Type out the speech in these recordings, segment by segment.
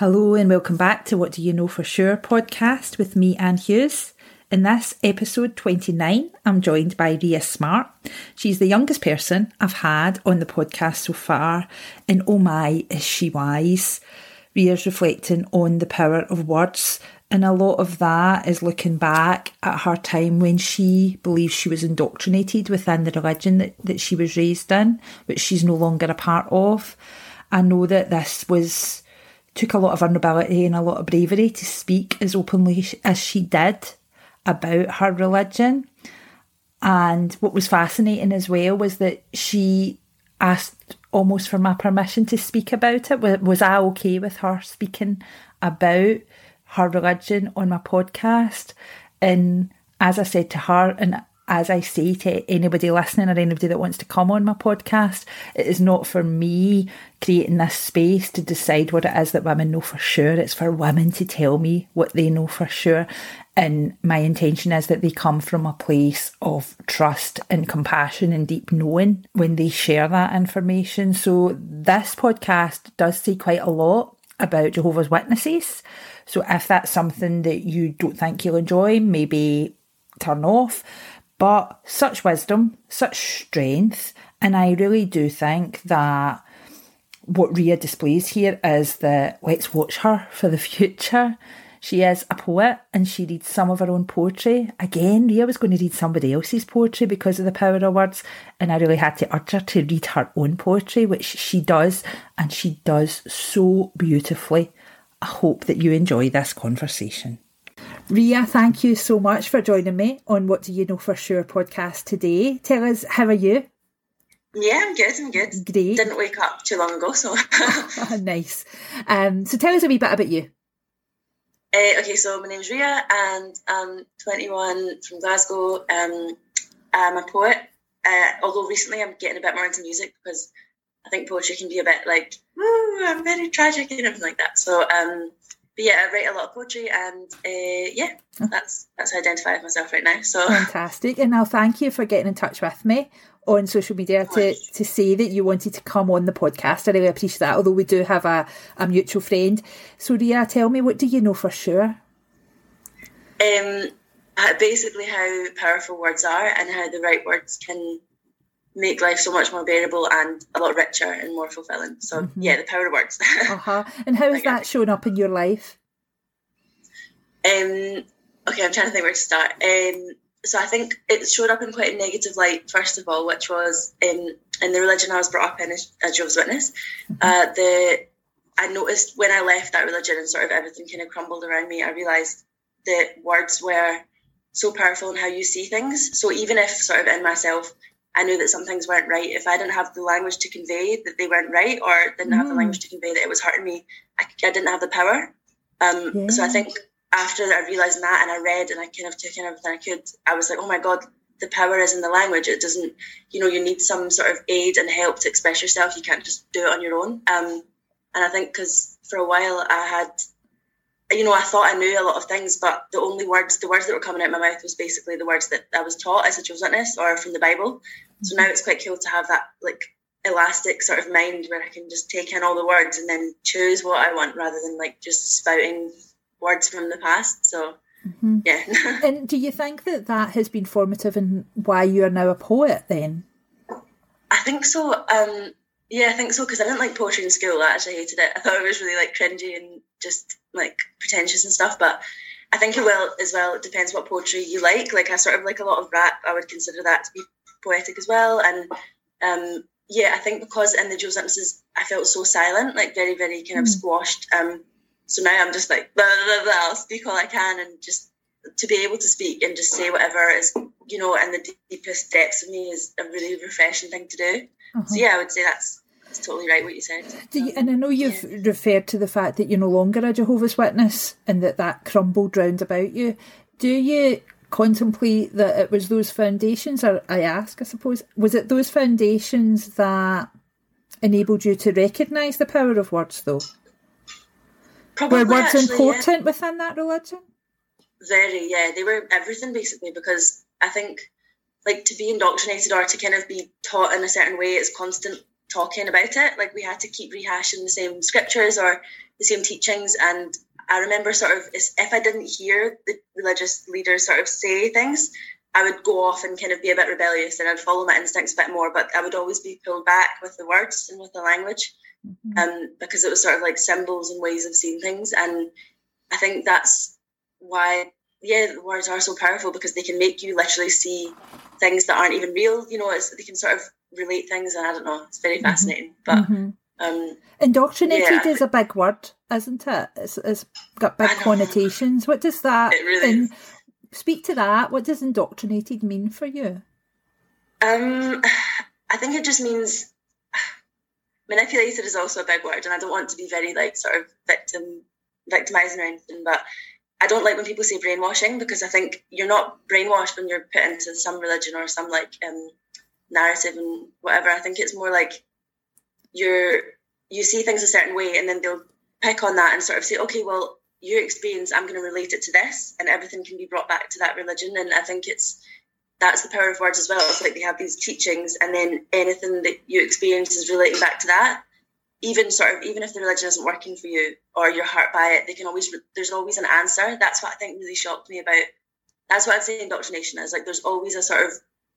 Hello and welcome back to What Do You Know For Sure podcast with me, Anne Hughes. In this episode 29, I'm joined by Ria Smart. She's the youngest person I've had on the podcast so far, and oh my, is she wise. Ria's reflecting on the power of words, and a lot of that is looking back at her time when she believes she was indoctrinated within the religion that, that she was raised in, which she's no longer a part of. I know that this was took a lot of vulnerability and a lot of bravery to speak as openly as she did about her religion. And what was fascinating as well was that she asked almost for my permission to speak about it. Was I okay with her speaking about her religion on my podcast? And as I said to her, and as I say to anybody listening or anybody that wants to come on my podcast, it is not for me creating this space to decide what it is that women know for sure. It's for women to tell me what they know for sure. And my intention is that they come from a place of trust and compassion and deep knowing when they share that information. So this podcast does say quite a lot about Jehovah's Witnesses. So if that's something that you don't think you'll enjoy, maybe turn off. But such wisdom, such strength, and I really do think that what Ria displays here is that let's watch her for the future. She is a poet and she reads some of her own poetry. Again, Ria was going to read somebody else's poetry because of the power of words, and I really had to urge her to read her own poetry, which she does, and she does so beautifully. I hope that you enjoy this conversation. Ria, thank you so much for joining me on What Do You Know For Sure podcast today. Tell us, how are you? Yeah, I'm good. I'm good. Great. Didn't wake up too long ago, so. nice. Um, so tell us a wee bit about you. Uh, okay, so my name's Ria and I'm 21 from Glasgow. Um, I'm a poet, uh, although recently I'm getting a bit more into music because I think poetry can be a bit like, ooh, I'm very tragic and everything like that. So um, but yeah, I write a lot of poetry, and uh, yeah, that's that's how I identify with myself right now. So fantastic! And now, thank you for getting in touch with me on social media to, to say that you wanted to come on the podcast. I really appreciate that. Although we do have a, a mutual friend. So, Ria, tell me, what do you know for sure? Um, basically, how powerful words are and how the right words can make life so much more bearable and a lot richer and more fulfilling. So mm-hmm. yeah, the power of words. uh-huh. And how has that shown up in your life? Um. Okay, I'm trying to think where to start. Um. So I think it showed up in quite a negative light. First of all, which was in in the religion I was brought up in as, as Jehovah's Witness. Mm-hmm. Uh, the I noticed when I left that religion and sort of everything kind of crumbled around me. I realised that words were so powerful in how you see things. So even if sort of in myself I knew that some things weren't right. If I didn't have the language to convey that they weren't right, or didn't mm. have the mm. language to convey that it was hurting me, I, I didn't have the power. Um, yeah. So I think after I realized that and I read and I kind of took in everything I could, I was like, oh my god, the power is in the language. It doesn't, you know, you need some sort of aid and help to express yourself. You can't just do it on your own. Um, and I think because for a while I had you know, I thought I knew a lot of things, but the only words, the words that were coming out of my mouth was basically the words that I was taught as a Jehovah's Witness or from the Bible. Mm-hmm. So now it's quite cool to have that like elastic sort of mind where I can just take in all the words and then choose what I want rather than like just spouting words from the past. So mm-hmm. yeah. and do you think that that has been formative in why you are now a poet then? I think so. Um, yeah, I think so because I didn't like poetry in school. I actually hated it. I thought it was really like cringy and just like pretentious and stuff. But I think it will as well. It depends what poetry you like. Like I sort of like a lot of rap. I would consider that to be poetic as well. And um, yeah, I think because in the Joe sentences I felt so silent, like very very kind of mm. squashed. Um, so now I'm just like blah, blah, blah, I'll speak all I can and just to be able to speak and just say whatever is you know in the deepest depths of me is a really refreshing thing to do. Uh-huh. So yeah, I would say that's it's totally right what you said. You, and I know you've yeah. referred to the fact that you're no longer a Jehovah's Witness and that that crumbled round about you. Do you contemplate that it was those foundations, or I ask, I suppose, was it those foundations that enabled you to recognise the power of words, though? Probably, were words actually, important yeah. within that religion? Very, yeah. They were everything basically because I think like to be indoctrinated or to kind of be taught in a certain way is constant talking about it. Like we had to keep rehashing the same scriptures or the same teachings. And I remember sort of if I didn't hear the religious leaders sort of say things, I would go off and kind of be a bit rebellious and I'd follow my instincts a bit more, but I would always be pulled back with the words and with the language mm-hmm. um, because it was sort of like symbols and ways of seeing things. And I think that's why, yeah, words are so powerful because they can make you literally see things that aren't even real. You know, they can sort of relate things, and I don't know, it's very mm-hmm. fascinating. But mm-hmm. um, indoctrinated yeah. is a big word, isn't it? It's, it's got big connotations. What does that? It really speak to that. What does indoctrinated mean for you? Um, I think it just means manipulated is also a big word, and I don't want to be very like sort of victim victimizing or anything, but I don't like when people say brainwashing because I think you're not brainwashed when you're put into some religion or some like um, narrative and whatever. I think it's more like you're you see things a certain way and then they'll pick on that and sort of say, okay, well, your experience, I'm going to relate it to this, and everything can be brought back to that religion. And I think it's that's the power of words as well. It's like they have these teachings, and then anything that you experience is relating back to that even sort of even if the religion isn't working for you or you're hurt by it, they can always there's always an answer. That's what I think really shocked me about. That's what I'd say indoctrination is like. There's always a sort of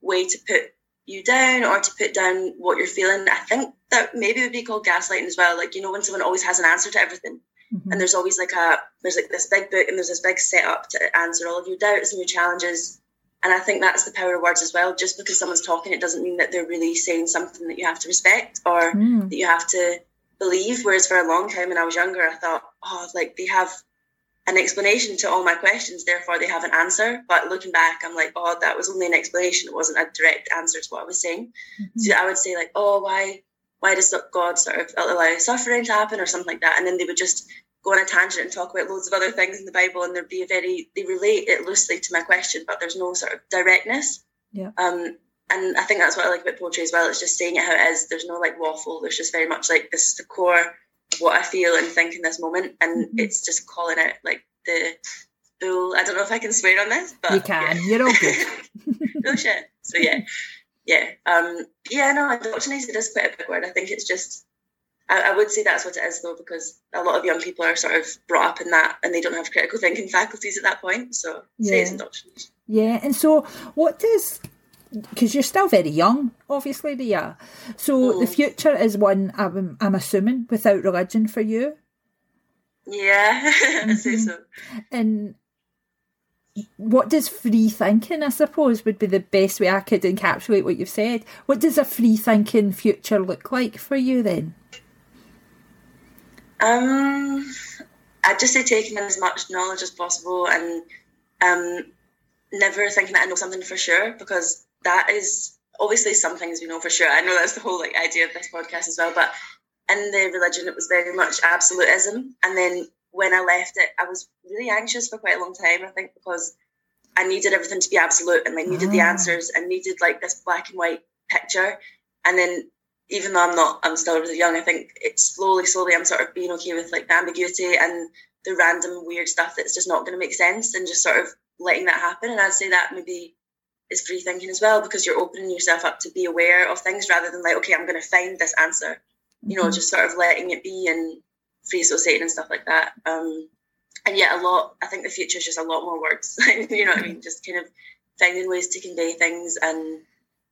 way to put you down or to put down what you're feeling. I think that maybe would be called gaslighting as well. Like you know when someone always has an answer to everything, mm-hmm. and there's always like a there's like this big book and there's this big setup to answer all of your doubts and your challenges. And I think that's the power of words as well. Just because someone's talking, it doesn't mean that they're really saying something that you have to respect or mm. that you have to believe. Whereas for a long time when I was younger, I thought, oh, like they have an explanation to all my questions, therefore they have an answer. But looking back, I'm like, oh, that was only an explanation. It wasn't a direct answer to what I was saying. Mm-hmm. So I would say like, oh, why, why does God sort of allow suffering to happen or something like that? And then they would just go on a tangent and talk about loads of other things in the Bible, and there'd be a very they relate it loosely to my question, but there's no sort of directness. Yeah. Um, and I think that's what I like about poetry as well. It's just saying it how it is. There's no like waffle. There's just very much like this is the core what I feel and think in this moment, and mm-hmm. it's just calling out like the bull. I don't know if I can swear on this, but you can. Yeah. You're okay. no shit. So yeah, yeah, um, yeah. No, indoctrinated is quite a big word. I think it's just. I, I would say that's what it is though, because a lot of young people are sort of brought up in that, and they don't have critical thinking faculties at that point. So yeah. say it's indoctrination. Yeah, and so what does because you're still very young, obviously, Ria. So mm. the future is one, I'm, I'm assuming, without religion for you. Yeah, mm-hmm. I say mm-hmm. so. And what does free thinking, I suppose, would be the best way I could encapsulate what you've said. What does a free thinking future look like for you then? Um, I'd just say taking in as much knowledge as possible and um, never thinking that I know something for sure because that is obviously some things we know for sure. I know that's the whole like idea of this podcast as well. But in the religion, it was very much absolutism. And then when I left it, I was really anxious for quite a long time. I think because I needed everything to be absolute and like needed the ah. answers and needed like this black and white picture. And then even though I'm not, I'm still really young. I think it's slowly, slowly, I'm sort of being okay with like the ambiguity and the random weird stuff that's just not going to make sense and just sort of letting that happen. And I'd say that maybe is free thinking as well because you're opening yourself up to be aware of things rather than like, okay, I'm going to find this answer. Mm-hmm. You know, mm-hmm. just sort of letting it be and free associating and stuff like that. Um, and yet, a lot. I think the future is just a lot more words. you know what I mean? Just kind of finding ways to convey things and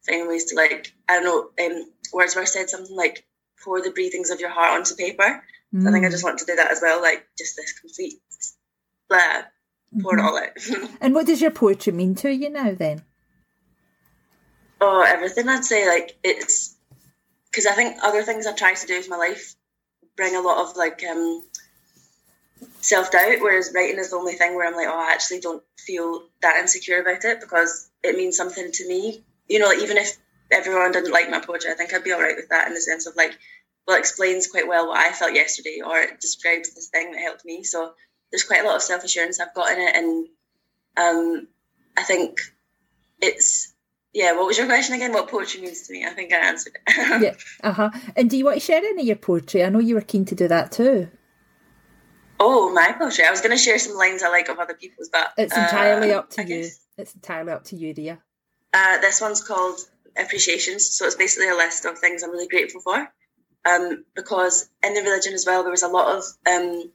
finding ways to like I don't know. Um, Wordsworth said something like pour the breathings of your heart onto paper. Mm. So I think I mm. just want to do that as well. Like just this complete blah, pour mm-hmm. it all out. and what does your poetry mean to you now then? Oh, everything I'd say like it's because I think other things I've tried to do with my life bring a lot of like um, self doubt, whereas writing is the only thing where I'm like, oh, I actually don't feel that insecure about it because it means something to me. You know, like, even if everyone didn't like my poetry, I think I'd be all right with that in the sense of like, well, it explains quite well what I felt yesterday, or it describes this thing that helped me. So there's quite a lot of self assurance I've got in it, and um, I think it's yeah, what was your question again? What poetry means to me? I think I answered it. yeah, uh huh. And do you want to share any of your poetry? I know you were keen to do that too. Oh, my poetry. I was going to share some lines I like of other people's, but it's entirely uh, up to I you. Guess. It's entirely up to you, dear. Uh, this one's called appreciations. So it's basically a list of things I'm really grateful for. Um, because in the religion as well, there was a lot of um,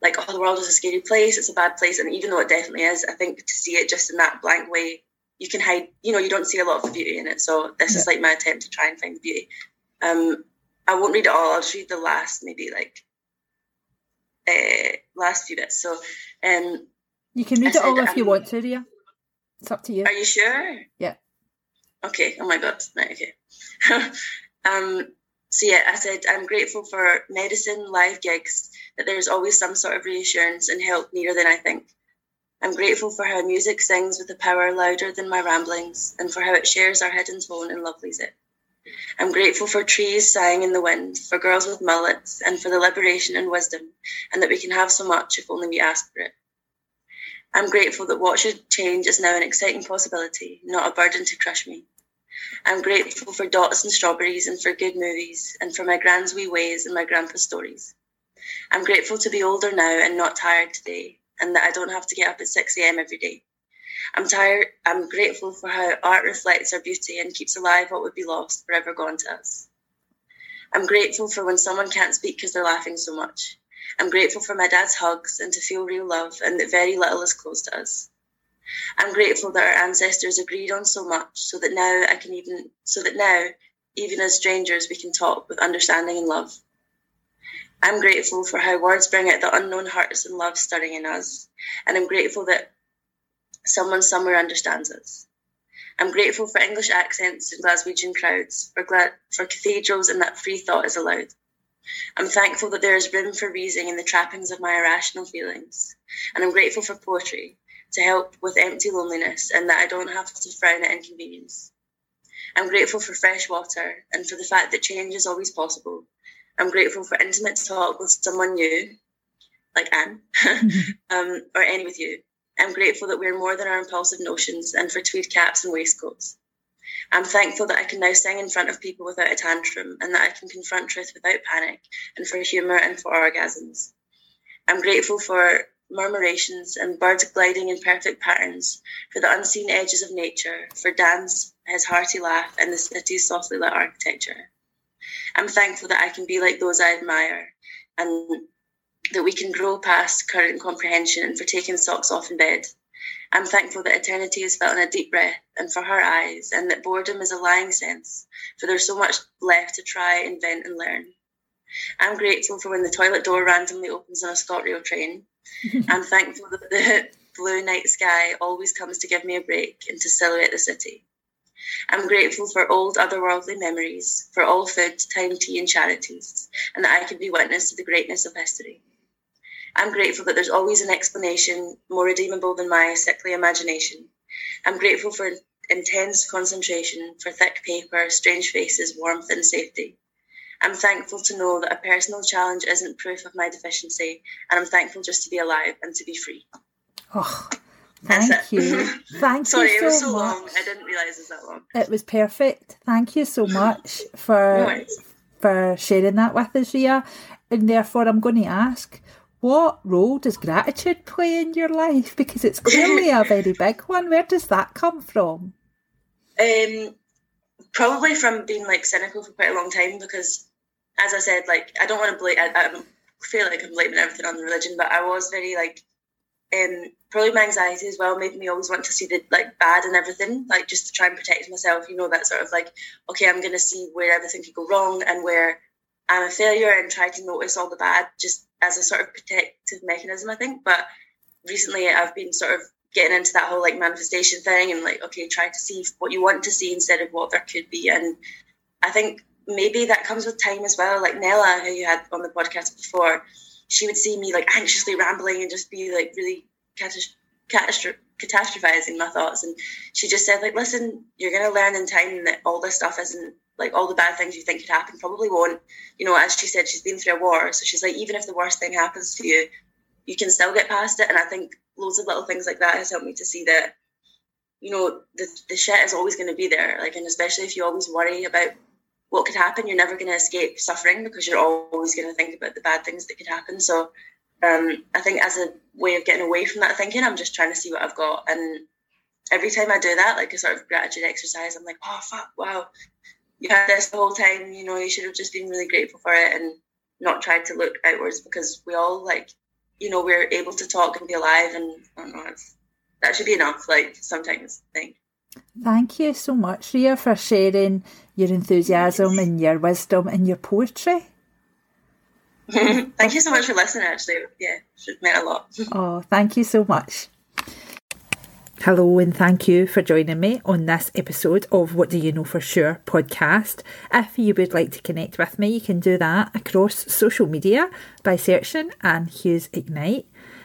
like, oh, the world is a scary place, it's a bad place. And even though it definitely is, I think to see it just in that blank way, you can hide, you know, you don't see a lot of the beauty in it. So this yeah. is like my attempt to try and find the beauty. Um, I won't read it all, I'll just read the last, maybe like, uh, last few bits. So, um, you can read I it all if you want to, Ria. It's up to you. Are you sure? Yeah. Okay. Oh my God. Right. Okay. um, so yeah, I said I'm grateful for medicine, live gigs, that there's always some sort of reassurance and help nearer than I think. I'm grateful for how music sings with a power louder than my ramblings, and for how it shares our hidden tone and lovelies it. I'm grateful for trees sighing in the wind, for girls with mullets, and for the liberation and wisdom, and that we can have so much if only we ask for it. I'm grateful that what should change is now an exciting possibility, not a burden to crush me. I'm grateful for dots and strawberries and for good movies and for my grand's wee ways and my grandpa's stories. I'm grateful to be older now and not tired today and that I don't have to get up at 6 a.m. every day. I'm tired. I'm grateful for how art reflects our beauty and keeps alive what would be lost, forever gone to us. I'm grateful for when someone can't speak because they're laughing so much. I'm grateful for my dad's hugs and to feel real love and that very little is close to us. I'm grateful that our ancestors agreed on so much so that now I can even so that now, even as strangers, we can talk with understanding and love. I'm grateful for how words bring out the unknown hearts and love stirring in us, and I'm grateful that someone somewhere understands us. I'm grateful for English accents and Glaswegian crowds, for, gla- for cathedrals and that free thought is allowed. I'm thankful that there is room for reasoning in the trappings of my irrational feelings, and I'm grateful for poetry to help with empty loneliness and that I don't have to frown at inconvenience. I'm grateful for fresh water and for the fact that change is always possible. I'm grateful for intimate talk with someone new, like Anne, um, or any with you. I'm grateful that we're more than our impulsive notions and for tweed caps and waistcoats. I'm thankful that I can now sing in front of people without a tantrum and that I can confront truth without panic and for humour and for orgasms. I'm grateful for murmurations and birds gliding in perfect patterns, for the unseen edges of nature, for Dan's his hearty laugh and the city's softly lit architecture. I'm thankful that I can be like those I admire and that we can grow past current comprehension and for taking socks off in bed. I'm thankful that eternity is felt in a deep breath and for her eyes, and that boredom is a lying sense, for there's so much left to try, invent, and learn. I'm grateful for when the toilet door randomly opens on a ScotRail train. I'm thankful that the blue night sky always comes to give me a break and to silhouette the city. I'm grateful for old otherworldly memories, for all food, time, tea, and charities, and that I can be witness to the greatness of history. I'm grateful that there's always an explanation more redeemable than my sickly imagination. I'm grateful for intense concentration, for thick paper, strange faces, warmth, and safety. I'm thankful to know that a personal challenge isn't proof of my deficiency, and I'm thankful just to be alive and to be free. Oh, thank you. Thank Sorry, you so it was so much. long. I didn't realise it was that long. It was perfect. Thank you so much for No for sharing that with us, Ria. And therefore, I'm going to ask, what role does gratitude play in your life? Because it's clearly a very big one. Where does that come from? Um, probably from being like cynical for quite a long time because, as I said, like I don't want to blame. I, I feel like I'm blaming everything on the religion, but I was very like, um, probably my anxiety as well made me always want to see the like bad and everything, like just to try and protect myself. You know that sort of like, okay, I'm gonna see where everything could go wrong and where I'm a failure and try to notice all the bad just as a sort of protective mechanism, I think. But recently I've been sort of getting into that whole like manifestation thing and like, okay, try to see what you want to see instead of what there could be. And I think maybe that comes with time as well. Like Nella, who you had on the podcast before, she would see me like anxiously rambling and just be like really catas- catastro- catastrophizing my thoughts. And she just said, like, listen, you're going to learn in time that all this stuff isn't like all the bad things you think could happen probably won't. You know, as she said, she's been through a war. So she's like, even if the worst thing happens to you, you can still get past it. And I think loads of little things like that has helped me to see that, you know, the, the shit is always going to be there. Like, and especially if you always worry about what could happen, you're never going to escape suffering because you're always going to think about the bad things that could happen. So um, I think as a way of getting away from that thinking, I'm just trying to see what I've got and every time I do that, like a sort of gratitude exercise, I'm like, oh fuck, wow, you had this the whole time. You know, you should have just been really grateful for it and not tried to look outwards because we all like, you know, we're able to talk and be alive, and I don't know, that should be enough. Like sometimes, I think. Thank you so much, Ria, for sharing your enthusiasm and your wisdom and your poetry. thank you so much for listening, actually. Yeah, it meant a lot. oh, thank you so much. Hello, and thank you for joining me on this episode of What Do You Know For Sure podcast. If you would like to connect with me, you can do that across social media by searching Anne Hughes Ignite.